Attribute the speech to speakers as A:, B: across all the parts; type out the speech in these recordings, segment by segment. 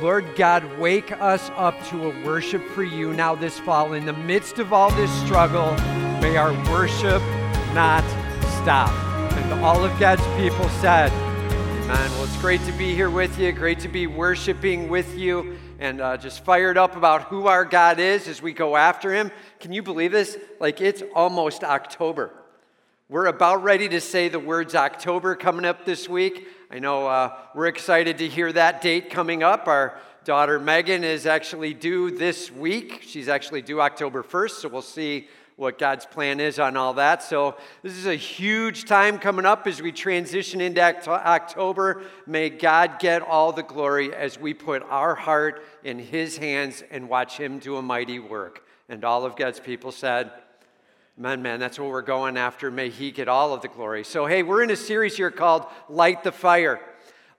A: Lord God, wake us up to a worship for you now this fall. In the midst of all this struggle, may our worship not stop. And all of God's people said, Amen. Well, it's great to be here with you, great to be worshiping with you, and uh, just fired up about who our God is as we go after Him. Can you believe this? Like, it's almost October. We're about ready to say the words October coming up this week. I know uh, we're excited to hear that date coming up. Our daughter Megan is actually due this week. She's actually due October 1st, so we'll see what God's plan is on all that. So, this is a huge time coming up as we transition into October. May God get all the glory as we put our heart in His hands and watch Him do a mighty work. And all of God's people said, Man, man, that's what we're going after. May He get all of the glory. So, hey, we're in a series here called Light the Fire.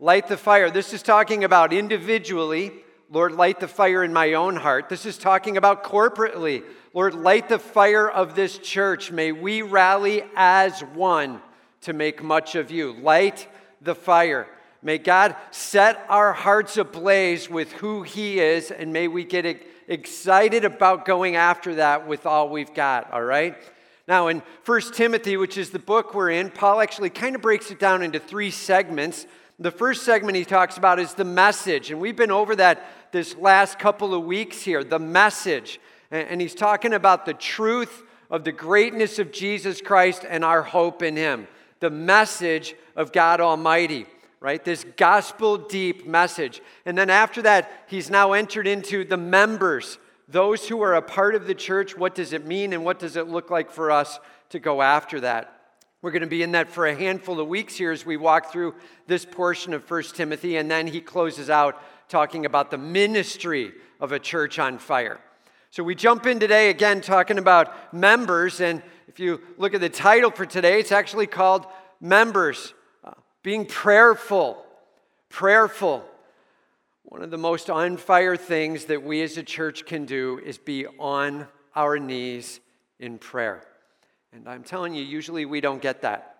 A: Light the Fire. This is talking about individually, Lord, light the fire in my own heart. This is talking about corporately, Lord, light the fire of this church. May we rally as one to make much of you. Light the fire. May God set our hearts ablaze with who He is, and may we get excited about going after that with all we've got, all right? Now, in 1 Timothy, which is the book we're in, Paul actually kind of breaks it down into three segments. The first segment he talks about is the message, and we've been over that this last couple of weeks here the message. And he's talking about the truth of the greatness of Jesus Christ and our hope in him, the message of God Almighty right? This gospel deep message. And then after that, he's now entered into the members, those who are a part of the church. What does it mean and what does it look like for us to go after that? We're going to be in that for a handful of weeks here as we walk through this portion of 1 Timothy. And then he closes out talking about the ministry of a church on fire. So we jump in today again talking about members. And if you look at the title for today, it's actually called Members uh, being prayerful, prayerful. One of the most on fire things that we as a church can do is be on our knees in prayer. And I'm telling you, usually we don't get that.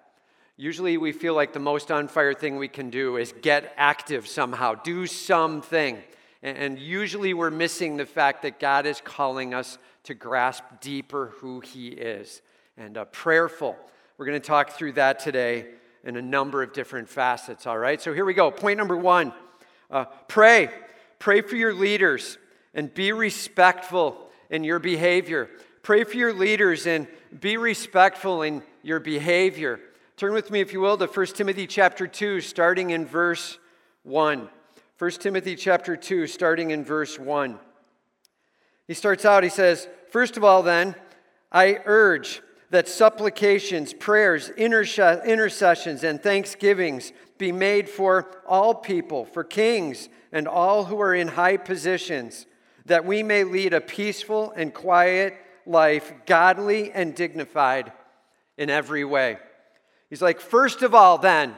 A: Usually we feel like the most on fire thing we can do is get active somehow, do something. And usually we're missing the fact that God is calling us to grasp deeper who He is. And uh, prayerful. We're going to talk through that today in a number of different facets, all right? So here we go. Point number one uh, pray. Pray for your leaders and be respectful in your behavior. Pray for your leaders and be respectful in your behavior. Turn with me, if you will, to 1 Timothy chapter 2, starting in verse 1. 1 Timothy chapter 2, starting in verse 1. He starts out, he says, First of all, then, I urge that supplications, prayers, intercessions, and thanksgivings be made for all people, for kings, and all who are in high positions, that we may lead a peaceful and quiet life, godly and dignified in every way. He's like, first of all, then,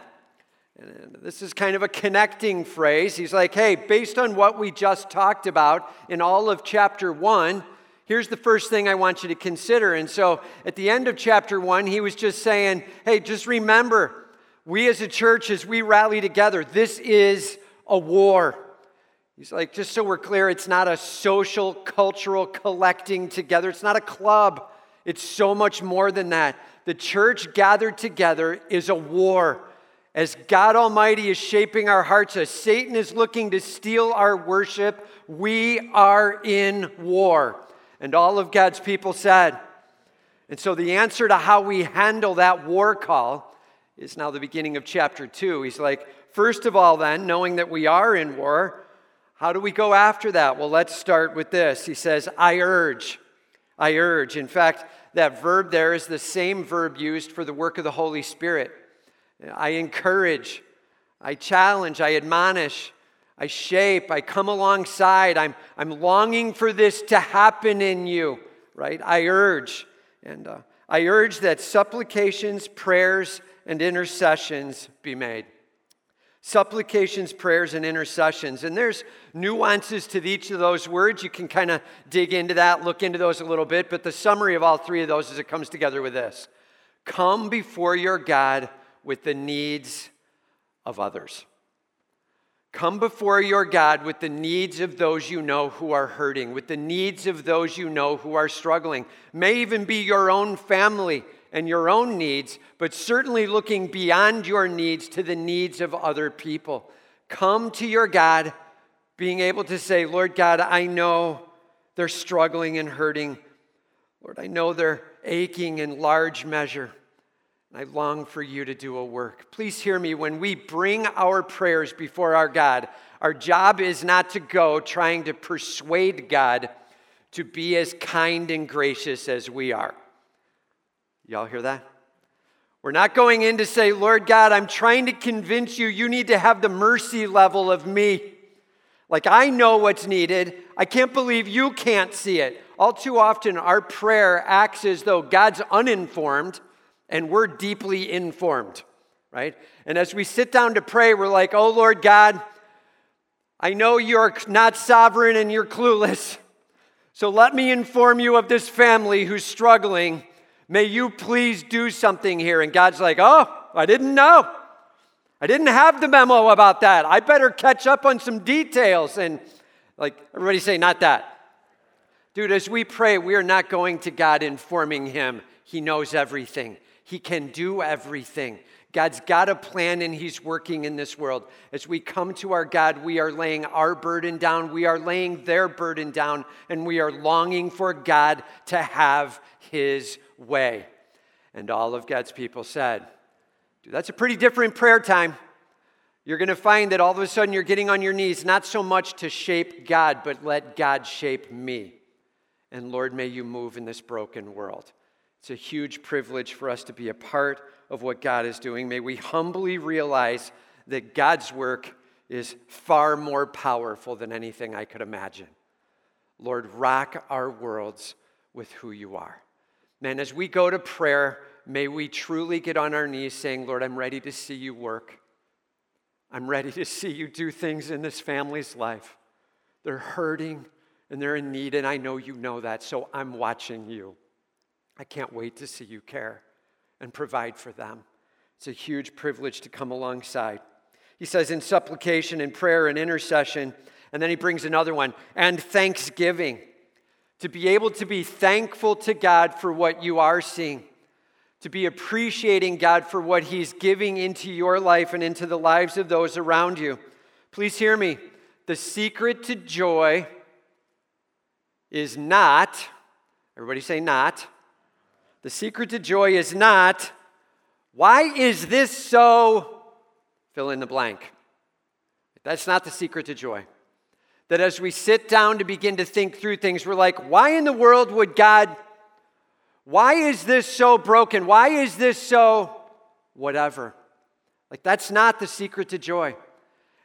A: and this is kind of a connecting phrase. He's like, hey, based on what we just talked about in all of chapter one, here's the first thing I want you to consider. And so at the end of chapter one, he was just saying, hey, just remember, we as a church, as we rally together, this is a war. He's like, just so we're clear, it's not a social, cultural collecting together, it's not a club. It's so much more than that. The church gathered together is a war. As God Almighty is shaping our hearts, as Satan is looking to steal our worship, we are in war. And all of God's people said. And so the answer to how we handle that war call is now the beginning of chapter 2. He's like, first of all, then, knowing that we are in war, how do we go after that? Well, let's start with this. He says, I urge. I urge. In fact, that verb there is the same verb used for the work of the Holy Spirit. I encourage, I challenge, I admonish. I shape, I come alongside. I'm, I'm longing for this to happen in you, right? I urge. And uh, I urge that supplications, prayers, and intercessions be made. Supplications, prayers, and intercessions. And there's nuances to each of those words. You can kind of dig into that, look into those a little bit. But the summary of all three of those is it comes together with this Come before your God with the needs of others. Come before your God with the needs of those you know who are hurting, with the needs of those you know who are struggling. May even be your own family and your own needs, but certainly looking beyond your needs to the needs of other people. Come to your God, being able to say, Lord God, I know they're struggling and hurting. Lord, I know they're aching in large measure. And I long for you to do a work. Please hear me. When we bring our prayers before our God, our job is not to go trying to persuade God to be as kind and gracious as we are. Y'all hear that? We're not going in to say, Lord God, I'm trying to convince you you need to have the mercy level of me. Like I know what's needed. I can't believe you can't see it. All too often, our prayer acts as though God's uninformed and we're deeply informed, right? And as we sit down to pray, we're like, oh Lord God, I know you're not sovereign and you're clueless. So let me inform you of this family who's struggling. May you please do something here. And God's like, oh, I didn't know. I didn't have the memo about that. I better catch up on some details. And like, everybody say, not that. Dude, as we pray, we are not going to God informing him. He knows everything. He can do everything. God's got a plan and He's working in this world. As we come to our God, we are laying our burden down, we are laying their burden down, and we are longing for God to have His way. And all of God's people said, Dude, that's a pretty different prayer time. You're going to find that all of a sudden you're getting on your knees, not so much to shape God, but let God shape me. And Lord, may you move in this broken world. It's a huge privilege for us to be a part of what God is doing. May we humbly realize that God's work is far more powerful than anything I could imagine. Lord, rock our worlds with who you are. Man, as we go to prayer, may we truly get on our knees saying, Lord, I'm ready to see you work. I'm ready to see you do things in this family's life. They're hurting and they're in need, and I know you know that, so I'm watching you. I can't wait to see you care and provide for them. It's a huge privilege to come alongside. He says in supplication and prayer and intercession, and then he brings another one, and thanksgiving. To be able to be thankful to God for what you are seeing, to be appreciating God for what He's giving into your life and into the lives of those around you. Please hear me. The secret to joy is not, everybody say not, the secret to joy is not, why is this so? Fill in the blank. That's not the secret to joy. That as we sit down to begin to think through things, we're like, why in the world would God, why is this so broken? Why is this so whatever? Like, that's not the secret to joy.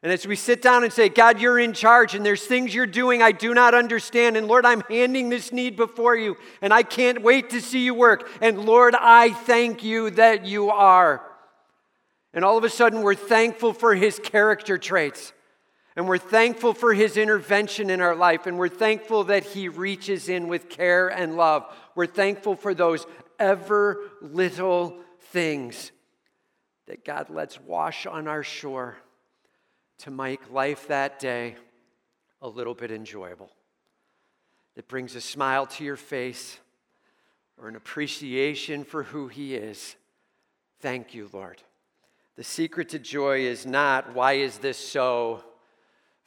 A: And as we sit down and say, God, you're in charge, and there's things you're doing I do not understand, and Lord, I'm handing this need before you, and I can't wait to see you work. And Lord, I thank you that you are. And all of a sudden, we're thankful for his character traits. And we're thankful for his intervention in our life. And we're thankful that he reaches in with care and love. We're thankful for those ever little things that God lets wash on our shore to make life that day a little bit enjoyable. It brings a smile to your face or an appreciation for who He is. Thank you, Lord. The secret to joy is not, why is this so?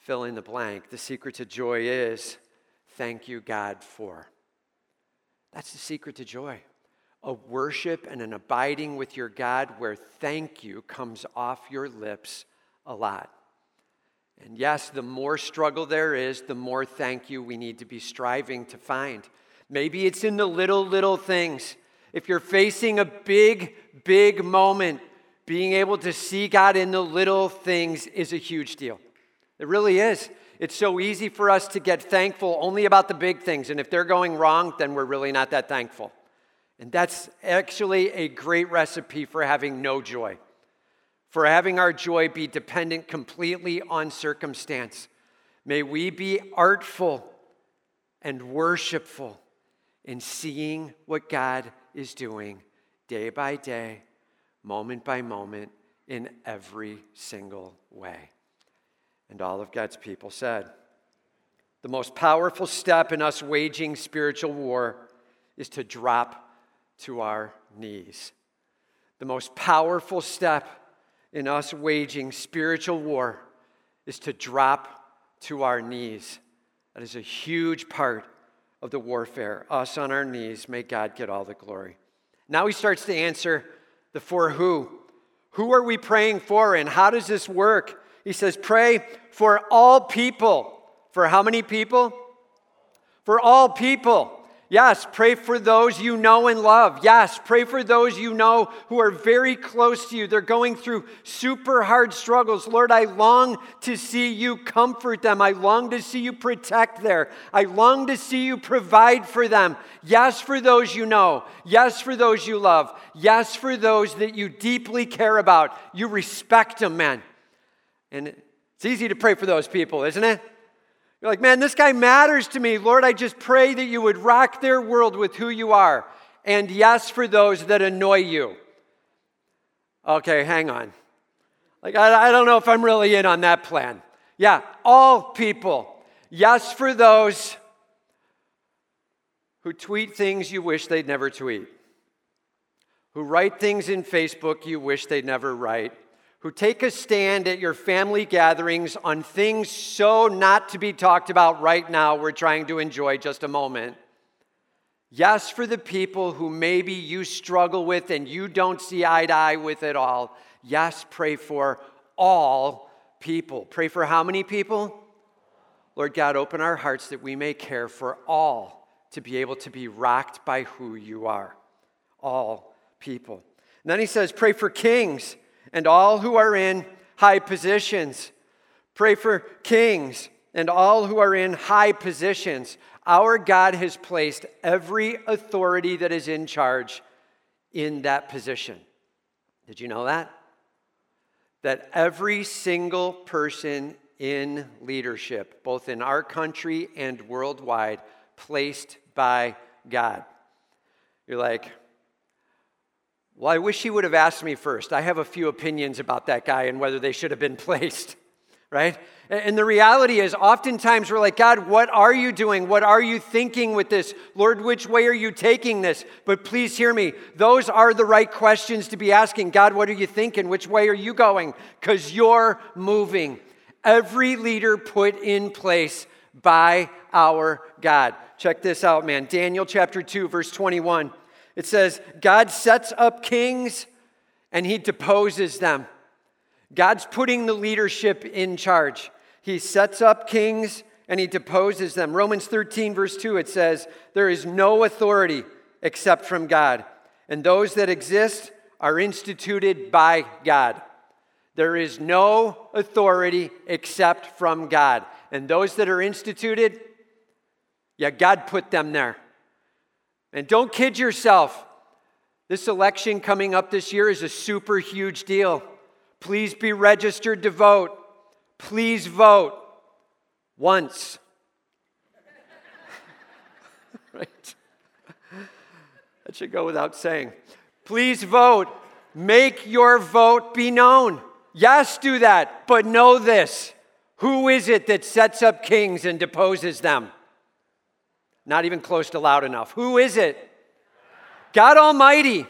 A: Fill in the blank. The secret to joy is, thank you, God, for. That's the secret to joy. A worship and an abiding with your God where thank you comes off your lips a lot. And yes, the more struggle there is, the more thank you we need to be striving to find. Maybe it's in the little, little things. If you're facing a big, big moment, being able to see God in the little things is a huge deal. It really is. It's so easy for us to get thankful only about the big things. And if they're going wrong, then we're really not that thankful. And that's actually a great recipe for having no joy for having our joy be dependent completely on circumstance. May we be artful and worshipful in seeing what God is doing day by day, moment by moment, in every single way. And all of God's people said, The most powerful step in us waging spiritual war is to drop to our knees. The most powerful step in us waging spiritual war is to drop to our knees. That is a huge part of the warfare. Us on our knees. May God get all the glory. Now he starts to answer the for who. Who are we praying for and how does this work? He says, Pray for all people. For how many people? For all people. Yes, pray for those you know and love. Yes, pray for those you know who are very close to you. They're going through super hard struggles. Lord, I long to see you comfort them. I long to see you protect them. I long to see you provide for them. Yes, for those you know. Yes, for those you love. Yes, for those that you deeply care about. You respect them, man. And it's easy to pray for those people, isn't it? You're like, man, this guy matters to me. Lord, I just pray that you would rock their world with who you are. And yes, for those that annoy you. Okay, hang on. Like, I, I don't know if I'm really in on that plan. Yeah, all people. Yes, for those who tweet things you wish they'd never tweet, who write things in Facebook you wish they'd never write who take a stand at your family gatherings on things so not to be talked about right now, we're trying to enjoy just a moment. Yes, for the people who maybe you struggle with and you don't see eye to eye with at all. Yes, pray for all people. Pray for how many people? Lord God, open our hearts that we may care for all to be able to be rocked by who you are. All people. And then he says, pray for kings and all who are in high positions. Pray for kings and all who are in high positions. Our God has placed every authority that is in charge in that position. Did you know that? That every single person in leadership, both in our country and worldwide, placed by God. You're like, well, I wish he would have asked me first. I have a few opinions about that guy and whether they should have been placed, right? And the reality is, oftentimes we're like, God, what are you doing? What are you thinking with this? Lord, which way are you taking this? But please hear me. Those are the right questions to be asking. God, what are you thinking? Which way are you going? Because you're moving. Every leader put in place by our God. Check this out, man. Daniel chapter 2, verse 21. It says, God sets up kings and he deposes them. God's putting the leadership in charge. He sets up kings and he deposes them. Romans 13, verse 2, it says, There is no authority except from God, and those that exist are instituted by God. There is no authority except from God. And those that are instituted, yeah, God put them there. And don't kid yourself. This election coming up this year is a super huge deal. Please be registered to vote. Please vote once. right? That should go without saying. Please vote. Make your vote be known. Yes, do that, but know this. Who is it that sets up kings and deposes them? Not even close to loud enough. Who is it? God Almighty.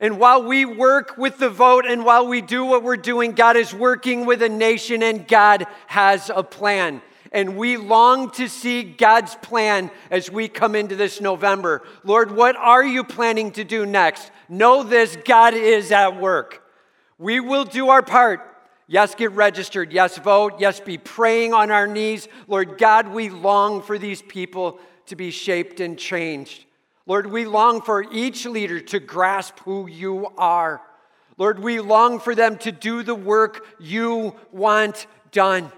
A: And while we work with the vote and while we do what we're doing, God is working with a nation and God has a plan. And we long to see God's plan as we come into this November. Lord, what are you planning to do next? Know this God is at work. We will do our part. Yes, get registered. Yes, vote. Yes, be praying on our knees. Lord God, we long for these people to be shaped and changed. Lord, we long for each leader to grasp who you are. Lord, we long for them to do the work you want done.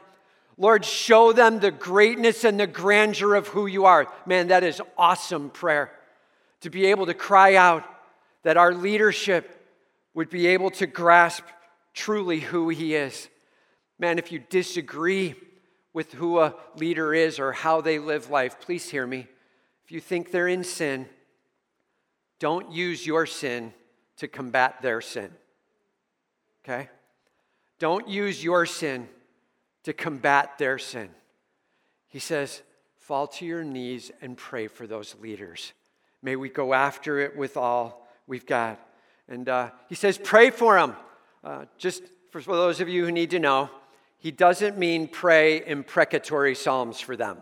A: Lord, show them the greatness and the grandeur of who you are. Man, that is awesome prayer. To be able to cry out that our leadership would be able to grasp truly who he is. Man, if you disagree, with who a leader is or how they live life, please hear me. If you think they're in sin, don't use your sin to combat their sin. Okay? Don't use your sin to combat their sin. He says, fall to your knees and pray for those leaders. May we go after it with all we've got. And uh, he says, pray for them. Uh, just for those of you who need to know, he doesn't mean pray imprecatory psalms for them.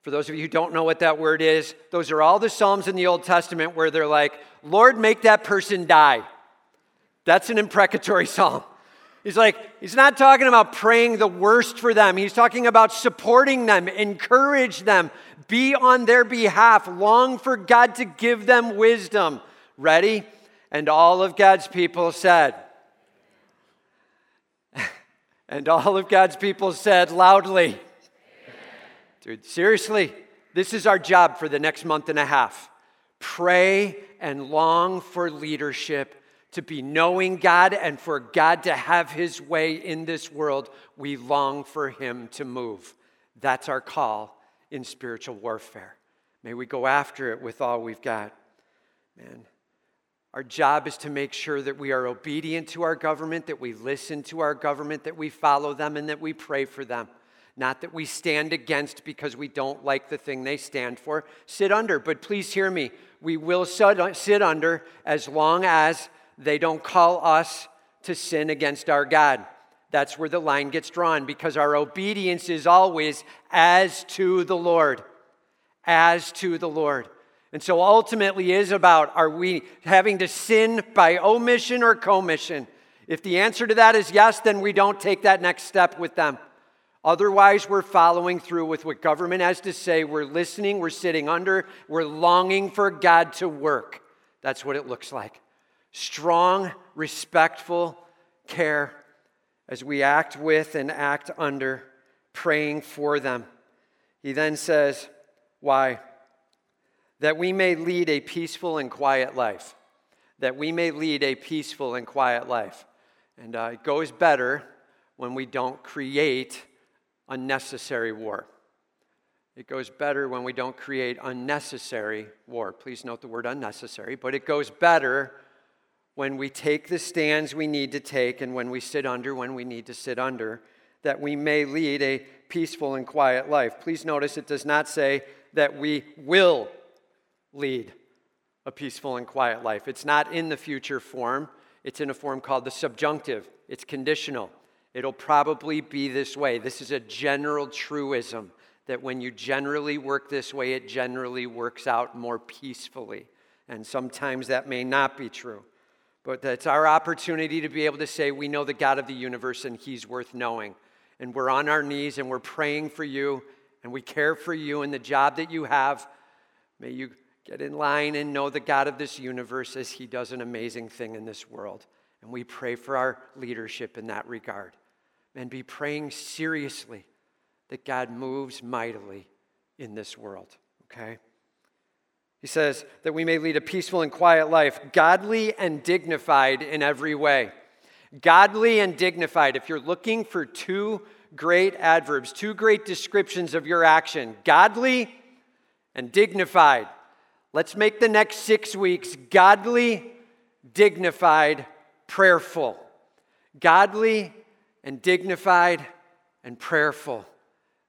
A: For those of you who don't know what that word is, those are all the psalms in the Old Testament where they're like, Lord, make that person die. That's an imprecatory psalm. He's like, he's not talking about praying the worst for them. He's talking about supporting them, encourage them, be on their behalf, long for God to give them wisdom. Ready? And all of God's people said, and all of God's people said loudly, Amen. Dude, seriously, this is our job for the next month and a half. Pray and long for leadership to be knowing God and for God to have his way in this world, we long for him to move. That's our call in spiritual warfare. May we go after it with all we've got. Man, our job is to make sure that we are obedient to our government, that we listen to our government, that we follow them, and that we pray for them. Not that we stand against because we don't like the thing they stand for. Sit under, but please hear me. We will sit under as long as they don't call us to sin against our God. That's where the line gets drawn because our obedience is always as to the Lord. As to the Lord. And so ultimately is about are we having to sin by omission or commission? If the answer to that is yes, then we don't take that next step with them. Otherwise, we're following through with what government has to say. We're listening, we're sitting under, we're longing for God to work. That's what it looks like strong, respectful care as we act with and act under, praying for them. He then says, Why? That we may lead a peaceful and quiet life. That we may lead a peaceful and quiet life. And uh, it goes better when we don't create unnecessary war. It goes better when we don't create unnecessary war. Please note the word unnecessary, but it goes better when we take the stands we need to take and when we sit under when we need to sit under, that we may lead a peaceful and quiet life. Please notice it does not say that we will lead a peaceful and quiet life. It's not in the future form, it's in a form called the subjunctive, it's conditional. It'll probably be this way. This is a general truism that when you generally work this way, it generally works out more peacefully. And sometimes that may not be true. But that's our opportunity to be able to say, we know the God of the universe and He's worth knowing. And we're on our knees and we're praying for you and we care for you and the job that you have. May you get in line and know the God of this universe as He does an amazing thing in this world. And we pray for our leadership in that regard. And be praying seriously that God moves mightily in this world, okay? He says that we may lead a peaceful and quiet life, godly and dignified in every way. Godly and dignified. If you're looking for two great adverbs, two great descriptions of your action, godly and dignified. Let's make the next six weeks godly, dignified, prayerful. Godly and dignified and prayerful.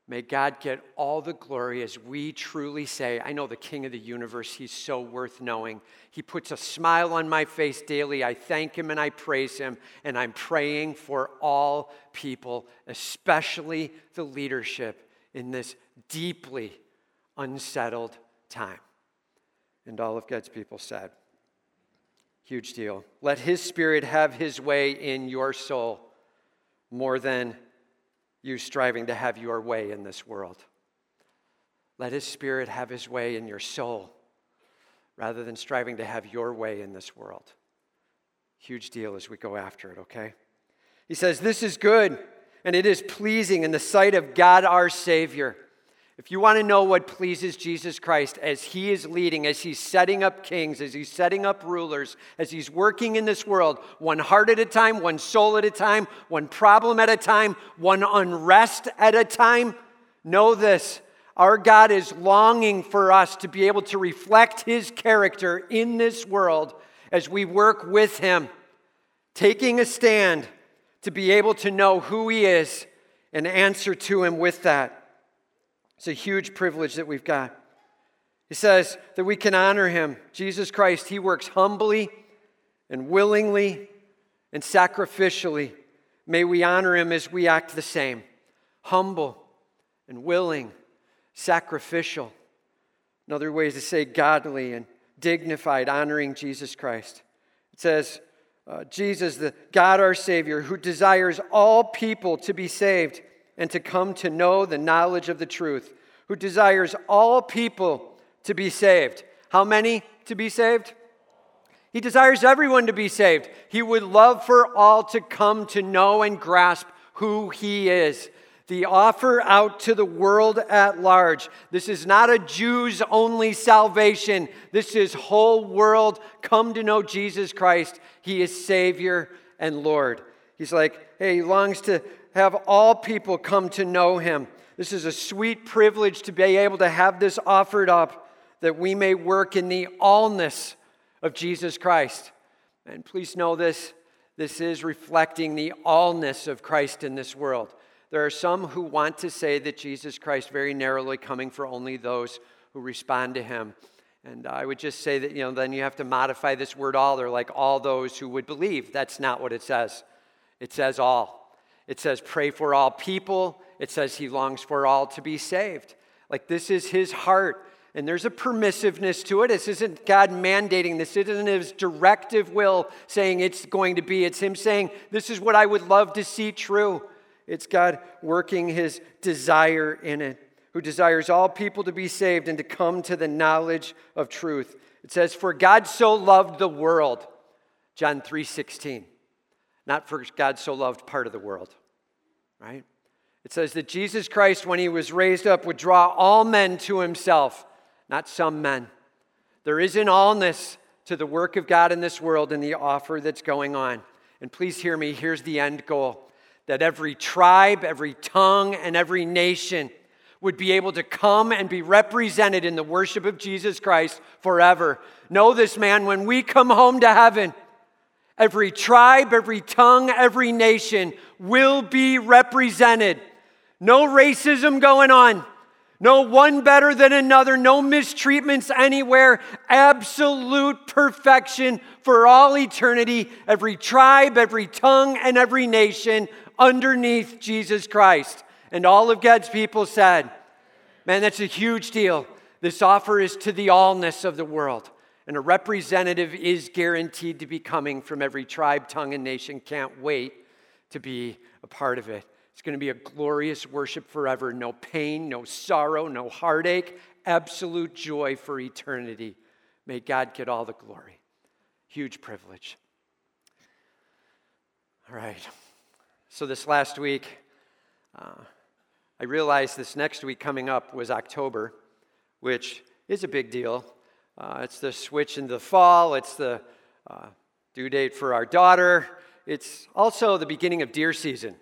A: May God get all the glory as we truly say, I know the King of the universe, He's so worth knowing. He puts a smile on my face daily. I thank Him and I praise Him, and I'm praying for all people, especially the leadership in this deeply unsettled time. And all of God's people said, Huge deal. Let His Spirit have His way in your soul more than you striving to have your way in this world. Let His Spirit have His way in your soul rather than striving to have your way in this world. Huge deal as we go after it, okay? He says, This is good and it is pleasing in the sight of God our Savior if you want to know what pleases Jesus Christ as He is leading, as He's setting up kings, as He's setting up rulers, as He's working in this world, one heart at a time, one soul at a time, one problem at a time, one unrest at a time, know this. Our God is longing for us to be able to reflect His character in this world as we work with Him, taking a stand to be able to know who He is and answer to Him with that. It's a huge privilege that we've got. He says that we can honor Him. Jesus Christ, He works humbly and willingly and sacrificially. May we honor Him as we act the same humble and willing, sacrificial. Another way is to say godly and dignified, honoring Jesus Christ. It says, uh, Jesus, the God our Savior, who desires all people to be saved and to come to know the knowledge of the truth, who desires all people to be saved. How many to be saved? He desires everyone to be saved. He would love for all to come to know and grasp who He is the offer out to the world at large. This is not a Jews only salvation. This is whole world come to know Jesus Christ. He is Savior and Lord. He's like, hey, he longs to have all people come to know him. This is a sweet privilege to be able to have this offered up that we may work in the allness of Jesus Christ. And please know this this is reflecting the allness of Christ in this world. There are some who want to say that Jesus Christ very narrowly coming for only those who respond to him. And I would just say that, you know, then you have to modify this word all. They're like all those who would believe. That's not what it says. It says all. It says pray for all people. It says he longs for all to be saved. Like this is his heart. And there's a permissiveness to it. This isn't God mandating this. It isn't his directive will saying it's going to be. It's him saying, This is what I would love to see true. It's God working his desire in it, who desires all people to be saved and to come to the knowledge of truth. It says, For God so loved the world, John 3 16. Not for God so loved part of the world, right? It says that Jesus Christ, when he was raised up, would draw all men to himself, not some men. There is an allness to the work of God in this world and the offer that's going on. And please hear me, here's the end goal that every tribe, every tongue, and every nation would be able to come and be represented in the worship of Jesus Christ forever. Know this, man, when we come home to heaven, every tribe, every tongue, every nation will be represented. No racism going on. No one better than another, no mistreatments anywhere, absolute perfection for all eternity. Every tribe, every tongue, and every nation underneath Jesus Christ. And all of God's people said, Man, that's a huge deal. This offer is to the allness of the world. And a representative is guaranteed to be coming from every tribe, tongue, and nation. Can't wait to be a part of it. It's going to be a glorious worship forever. No pain, no sorrow, no heartache, absolute joy for eternity. May God get all the glory. Huge privilege. All right. So, this last week, uh, I realized this next week coming up was October, which is a big deal. Uh, it's the switch into the fall, it's the uh, due date for our daughter. It's also the beginning of deer season,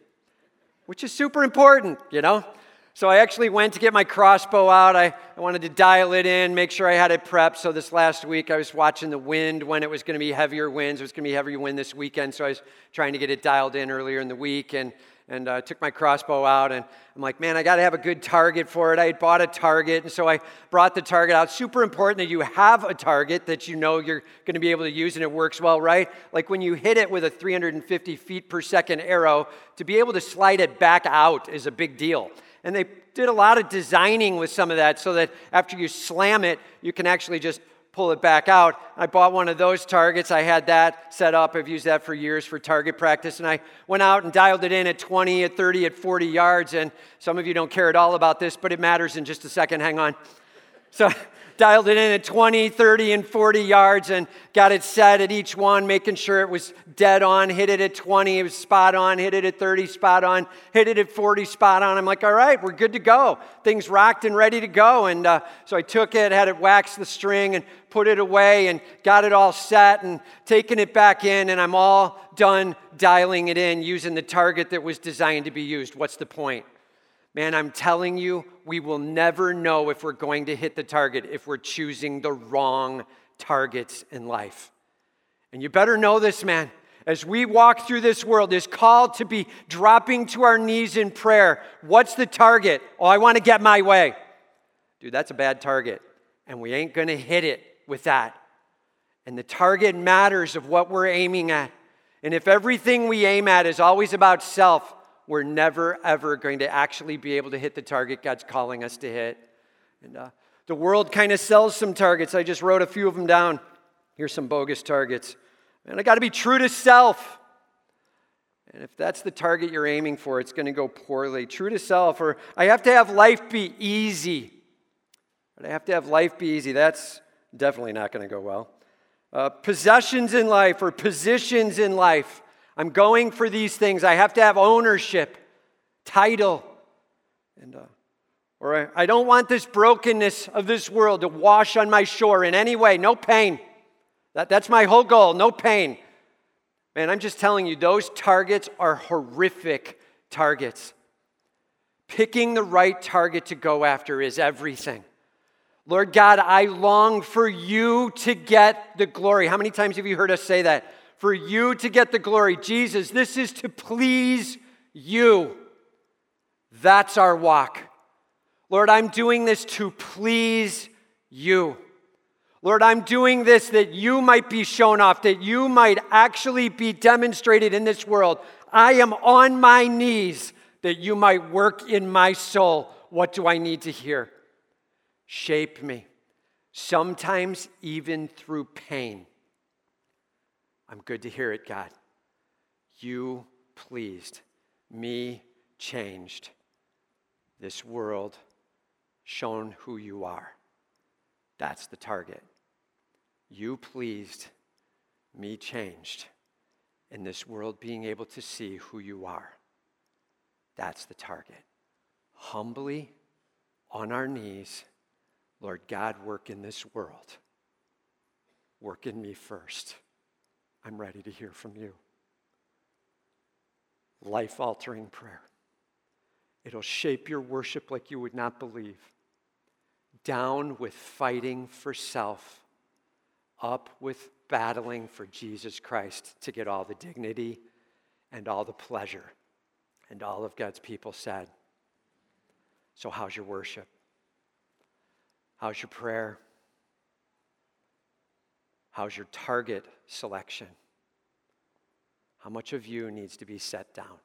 A: which is super important, you know? So I actually went to get my crossbow out. I, I wanted to dial it in, make sure I had it prepped. So this last week I was watching the wind when it was going to be heavier winds. It was going to be heavier wind this weekend. So I was trying to get it dialed in earlier in the week. And and I uh, took my crossbow out and I'm like, man, I got to have a good target for it. I had bought a target, and so I brought the target out. Super important that you have a target that you know you're going to be able to use and it works well, right? Like when you hit it with a 350 feet per second arrow, to be able to slide it back out is a big deal. And they did a lot of designing with some of that so that after you slam it, you can actually just pull it back out. I bought one of those targets. I had that set up. I've used that for years for target practice. And I went out and dialed it in at 20, at 30, at 40 yards. And some of you don't care at all about this, but it matters in just a second. Hang on. So dialed it in at 20, 30, and 40 yards and got it set at each one, making sure it was dead on. Hit it at 20, it was spot on. Hit it at 30, spot on. Hit it at 40, spot on. I'm like, all right, we're good to go. Things rocked and ready to go. And uh, so I took it, had it wax the string, and put it away, and got it all set, and taking it back in, and I'm all done dialing it in using the target that was designed to be used. What's the point? Man, I'm telling you, we will never know if we're going to hit the target if we're choosing the wrong targets in life. And you better know this, man. as we walk through this world is called to be dropping to our knees in prayer. What's the target? Oh, I want to get my way. Dude, that's a bad target. And we ain't going to hit it with that. And the target matters of what we're aiming at. And if everything we aim at is always about self, we're never, ever going to actually be able to hit the target God's calling us to hit. And uh, the world kind of sells some targets. I just wrote a few of them down. Here's some bogus targets. And I got to be true to self. And if that's the target you're aiming for, it's going to go poorly. True to self, or I have to have life be easy. But I have to have life be easy. That's definitely not going to go well. Uh, possessions in life or positions in life. I'm going for these things. I have to have ownership, title, and uh, or I, I don't want this brokenness of this world to wash on my shore in any way. No pain. That, that's my whole goal. No pain. Man, I'm just telling you, those targets are horrific targets. Picking the right target to go after is everything. Lord God, I long for you to get the glory. How many times have you heard us say that? For you to get the glory. Jesus, this is to please you. That's our walk. Lord, I'm doing this to please you. Lord, I'm doing this that you might be shown off, that you might actually be demonstrated in this world. I am on my knees that you might work in my soul. What do I need to hear? Shape me, sometimes even through pain. I'm good to hear it, God. You pleased, me changed, this world shown who you are. That's the target. You pleased, me changed, in this world being able to see who you are. That's the target. Humbly, on our knees, Lord God, work in this world. Work in me first. I'm ready to hear from you. Life altering prayer. It'll shape your worship like you would not believe down with fighting for self, up with battling for Jesus Christ to get all the dignity and all the pleasure. And all of God's people said, So, how's your worship? How's your prayer? How's your target selection? How much of you needs to be set down?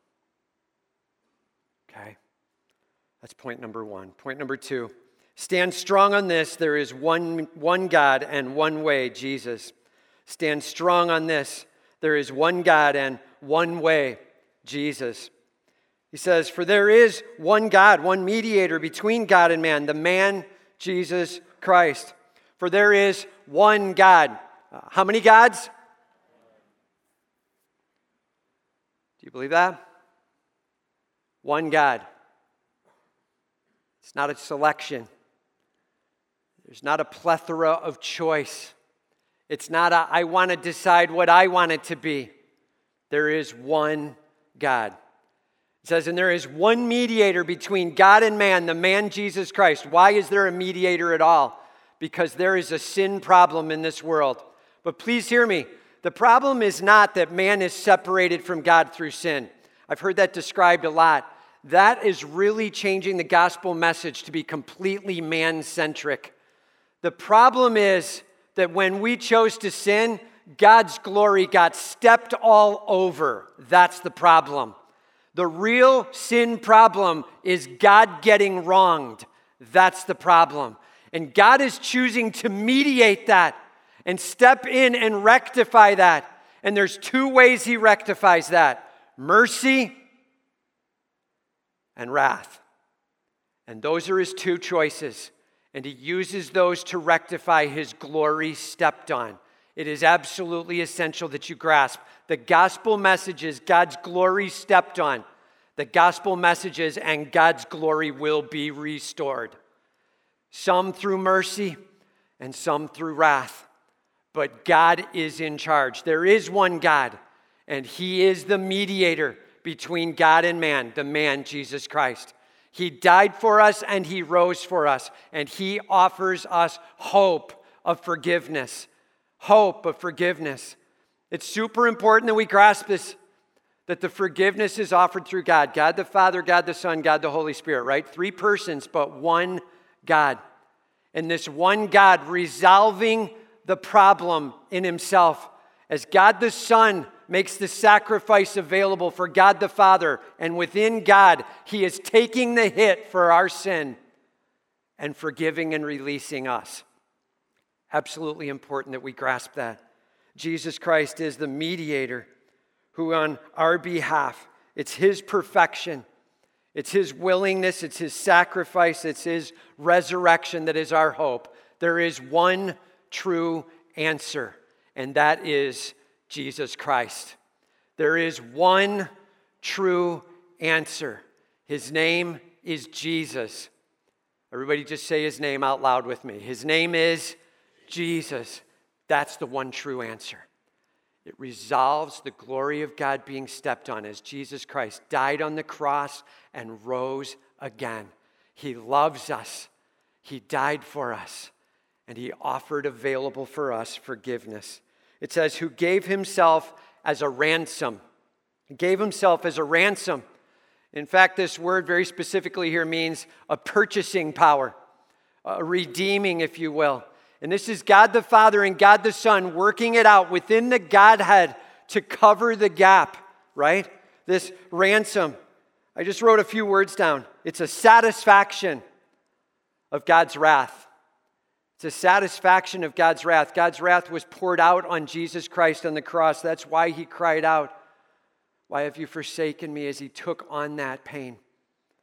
A: Okay? That's point number one. Point number two. Stand strong on this. There is one, one God and one way, Jesus. Stand strong on this. There is one God and one way, Jesus. He says, For there is one God, one mediator between God and man, the man Jesus Christ. For there is one God. Uh, how many gods? Do you believe that? One God. It's not a selection. There's not a plethora of choice. It's not a, I want to decide what I want it to be. There is one God. It says, and there is one mediator between God and man, the man Jesus Christ. Why is there a mediator at all? Because there is a sin problem in this world. But please hear me. The problem is not that man is separated from God through sin. I've heard that described a lot. That is really changing the gospel message to be completely man centric. The problem is that when we chose to sin, God's glory got stepped all over. That's the problem. The real sin problem is God getting wronged. That's the problem. And God is choosing to mediate that and step in and rectify that. And there's two ways He rectifies that mercy and wrath. And those are His two choices and he uses those to rectify his glory stepped on. It is absolutely essential that you grasp the gospel messages God's glory stepped on. The gospel messages and God's glory will be restored. Some through mercy and some through wrath. But God is in charge. There is one God, and He is the mediator between God and man, the man Jesus Christ. He died for us and He rose for us, and He offers us hope of forgiveness. Hope of forgiveness. It's super important that we grasp this that the forgiveness is offered through God God the Father, God the Son, God the Holy Spirit, right? Three persons, but one God. And this one God resolving the problem in Himself as God the Son makes the sacrifice available for God the Father, and within God, He is taking the hit for our sin and forgiving and releasing us. Absolutely important that we grasp that. Jesus Christ is the mediator who, on our behalf, it's His perfection, it's His willingness, it's His sacrifice, it's His resurrection that is our hope. There is one true answer, and that is Jesus Christ. There is one true answer. His name is Jesus. Everybody just say his name out loud with me. His name is Jesus. That's the one true answer. It resolves the glory of God being stepped on as Jesus Christ died on the cross and rose again. He loves us, He died for us, and He offered available for us forgiveness. It says, Who gave Himself as a ransom. He gave Himself as a ransom. In fact, this word very specifically here means a purchasing power, a redeeming, if you will. And this is God the Father and God the Son working it out within the Godhead to cover the gap, right? This ransom. I just wrote a few words down. It's a satisfaction of God's wrath. It's a satisfaction of God's wrath. God's wrath was poured out on Jesus Christ on the cross. That's why he cried out, Why have you forsaken me? as he took on that pain.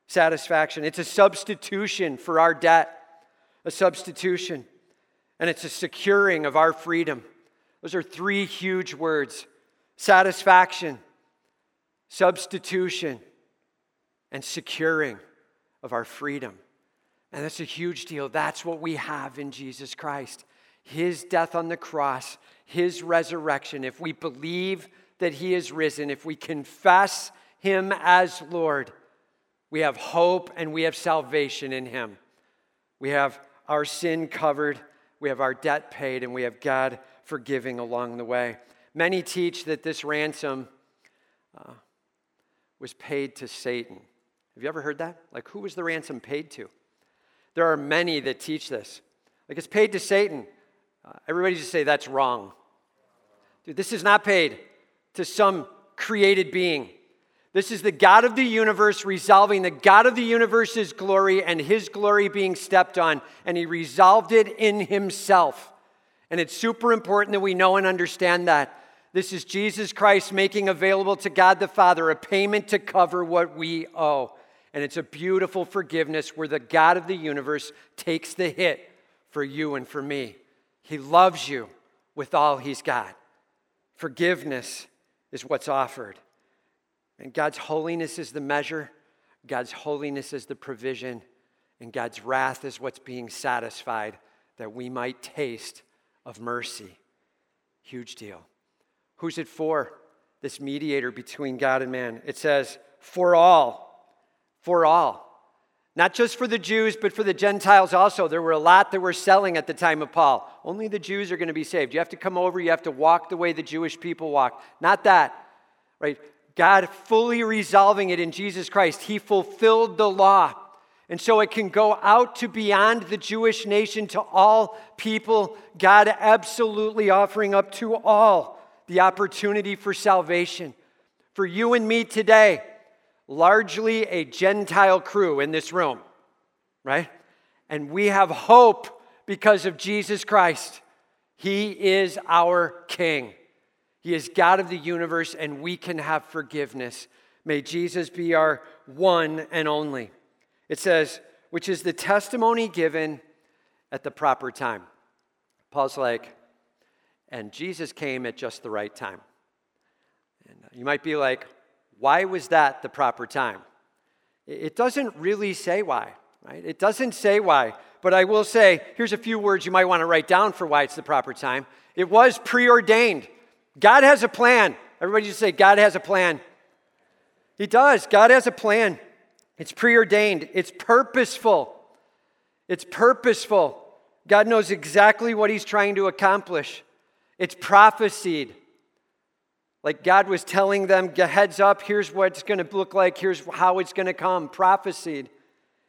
A: Satisfaction. It's a substitution for our debt, a substitution and it's a securing of our freedom. Those are three huge words satisfaction, substitution, and securing of our freedom. And that's a huge deal. That's what we have in Jesus Christ. His death on the cross, His resurrection. If we believe that He is risen, if we confess Him as Lord, we have hope and we have salvation in Him. We have our sin covered we have our debt paid, and we have God forgiving along the way. Many teach that this ransom uh, was paid to Satan. Have you ever heard that? Like, who was the ransom paid to? There are many that teach this. Like, it's paid to Satan. Uh, everybody just say that's wrong. Dude, this is not paid to some created being. This is the God of the universe resolving the God of the universe's glory and his glory being stepped on, and he resolved it in himself. And it's super important that we know and understand that. This is Jesus Christ making available to God the Father a payment to cover what we owe. And it's a beautiful forgiveness where the God of the universe takes the hit for you and for me. He loves you with all he's got. Forgiveness is what's offered. And God's holiness is the measure, God's holiness is the provision, and God's wrath is what's being satisfied that we might taste of mercy. Huge deal. Who's it for? This mediator between God and man. It says, for all. For all. Not just for the Jews, but for the Gentiles also. There were a lot that were selling at the time of Paul. Only the Jews are going to be saved. You have to come over, you have to walk the way the Jewish people walk. Not that, right? God fully resolving it in Jesus Christ. He fulfilled the law. And so it can go out to beyond the Jewish nation to all people. God absolutely offering up to all the opportunity for salvation. For you and me today, largely a Gentile crew in this room, right? And we have hope because of Jesus Christ. He is our King. He is God of the universe, and we can have forgiveness. May Jesus be our one and only. It says, which is the testimony given at the proper time. Paul's like, and Jesus came at just the right time. And you might be like, why was that the proper time? It doesn't really say why, right? It doesn't say why. But I will say, here's a few words you might want to write down for why it's the proper time. It was preordained. God has a plan. Everybody just say, God has a plan. He does. God has a plan. It's preordained, it's purposeful. It's purposeful. God knows exactly what He's trying to accomplish. It's prophesied. Like God was telling them, heads up, here's what it's going to look like, here's how it's going to come, prophesied.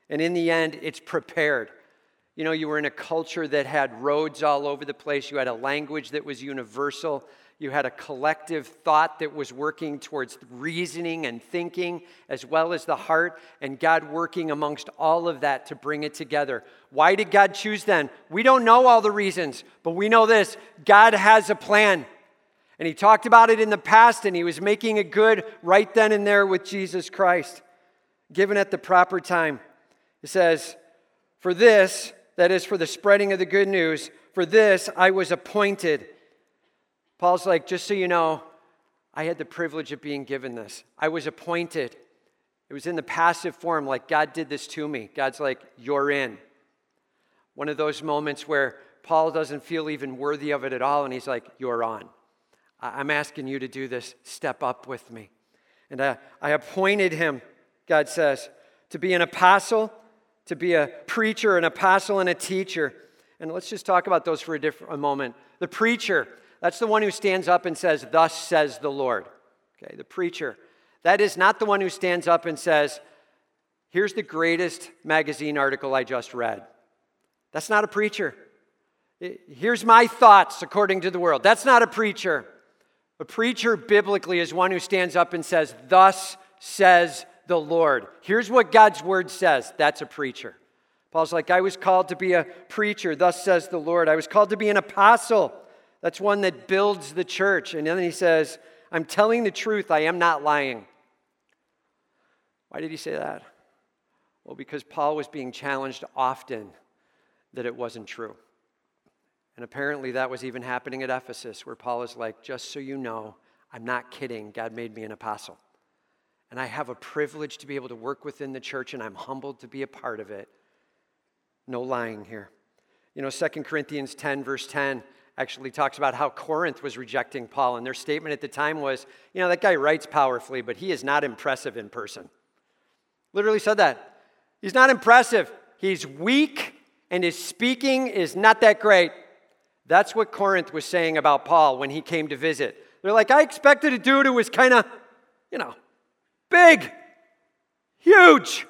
A: And in the end, it's prepared. You know, you were in a culture that had roads all over the place, you had a language that was universal, you had a collective thought that was working towards reasoning and thinking, as well as the heart, and God working amongst all of that to bring it together. Why did God choose then? We don't know all the reasons, but we know this God has a plan. And he talked about it in the past, and he was making it good right then and there with Jesus Christ, given at the proper time. He says, For this, that is for the spreading of the good news, for this I was appointed. Paul's like, just so you know, I had the privilege of being given this. I was appointed. It was in the passive form, like God did this to me. God's like, you're in. One of those moments where Paul doesn't feel even worthy of it at all, and he's like, you're on. I'm asking you to do this. Step up with me. And I, I appointed him, God says, to be an apostle, to be a preacher, an apostle, and a teacher. And let's just talk about those for a, different, a moment. The preacher, that's the one who stands up and says, Thus says the Lord. Okay, the preacher. That is not the one who stands up and says, Here's the greatest magazine article I just read. That's not a preacher. Here's my thoughts according to the world. That's not a preacher. A preacher biblically is one who stands up and says, Thus says the Lord. Here's what God's word says. That's a preacher. Paul's like, I was called to be a preacher. Thus says the Lord. I was called to be an apostle. That's one that builds the church. And then he says, I'm telling the truth. I am not lying. Why did he say that? Well, because Paul was being challenged often that it wasn't true. And apparently that was even happening at Ephesus, where Paul is like, just so you know, I'm not kidding. God made me an apostle. And I have a privilege to be able to work within the church, and I'm humbled to be a part of it. No lying here. You know, 2 Corinthians 10, verse 10, actually talks about how Corinth was rejecting Paul. And their statement at the time was, you know, that guy writes powerfully, but he is not impressive in person. Literally said that. He's not impressive. He's weak, and his speaking is not that great. That's what Corinth was saying about Paul when he came to visit. They're like, I expected a dude who was kind of, you know, big, huge,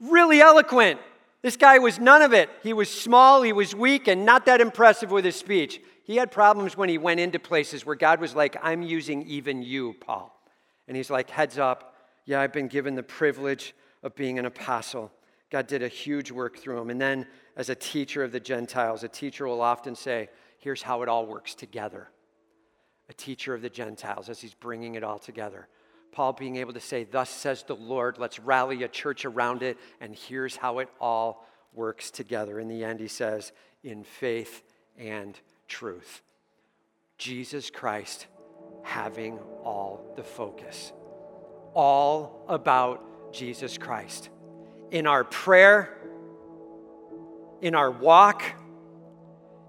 A: really eloquent. This guy was none of it. He was small, he was weak, and not that impressive with his speech. He had problems when he went into places where God was like, I'm using even you, Paul. And he's like, heads up, yeah, I've been given the privilege of being an apostle. God did a huge work through him. And then, as a teacher of the Gentiles, a teacher will often say, Here's how it all works together. A teacher of the Gentiles, as he's bringing it all together. Paul being able to say, Thus says the Lord, let's rally a church around it, and here's how it all works together. In the end, he says, In faith and truth. Jesus Christ having all the focus. All about Jesus Christ in our prayer, in our walk,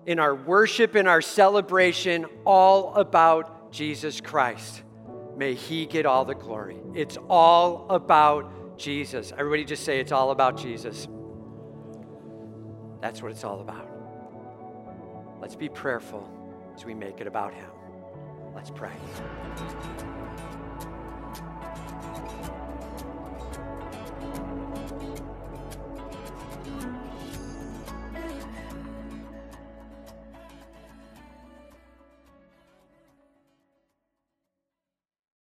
A: in our worship, in our celebration, all about Jesus Christ. May He get all the glory. It's all about Jesus. Everybody just say, It's all about Jesus. That's what it's all about. Let's be prayerful as we make it about Him. Let's pray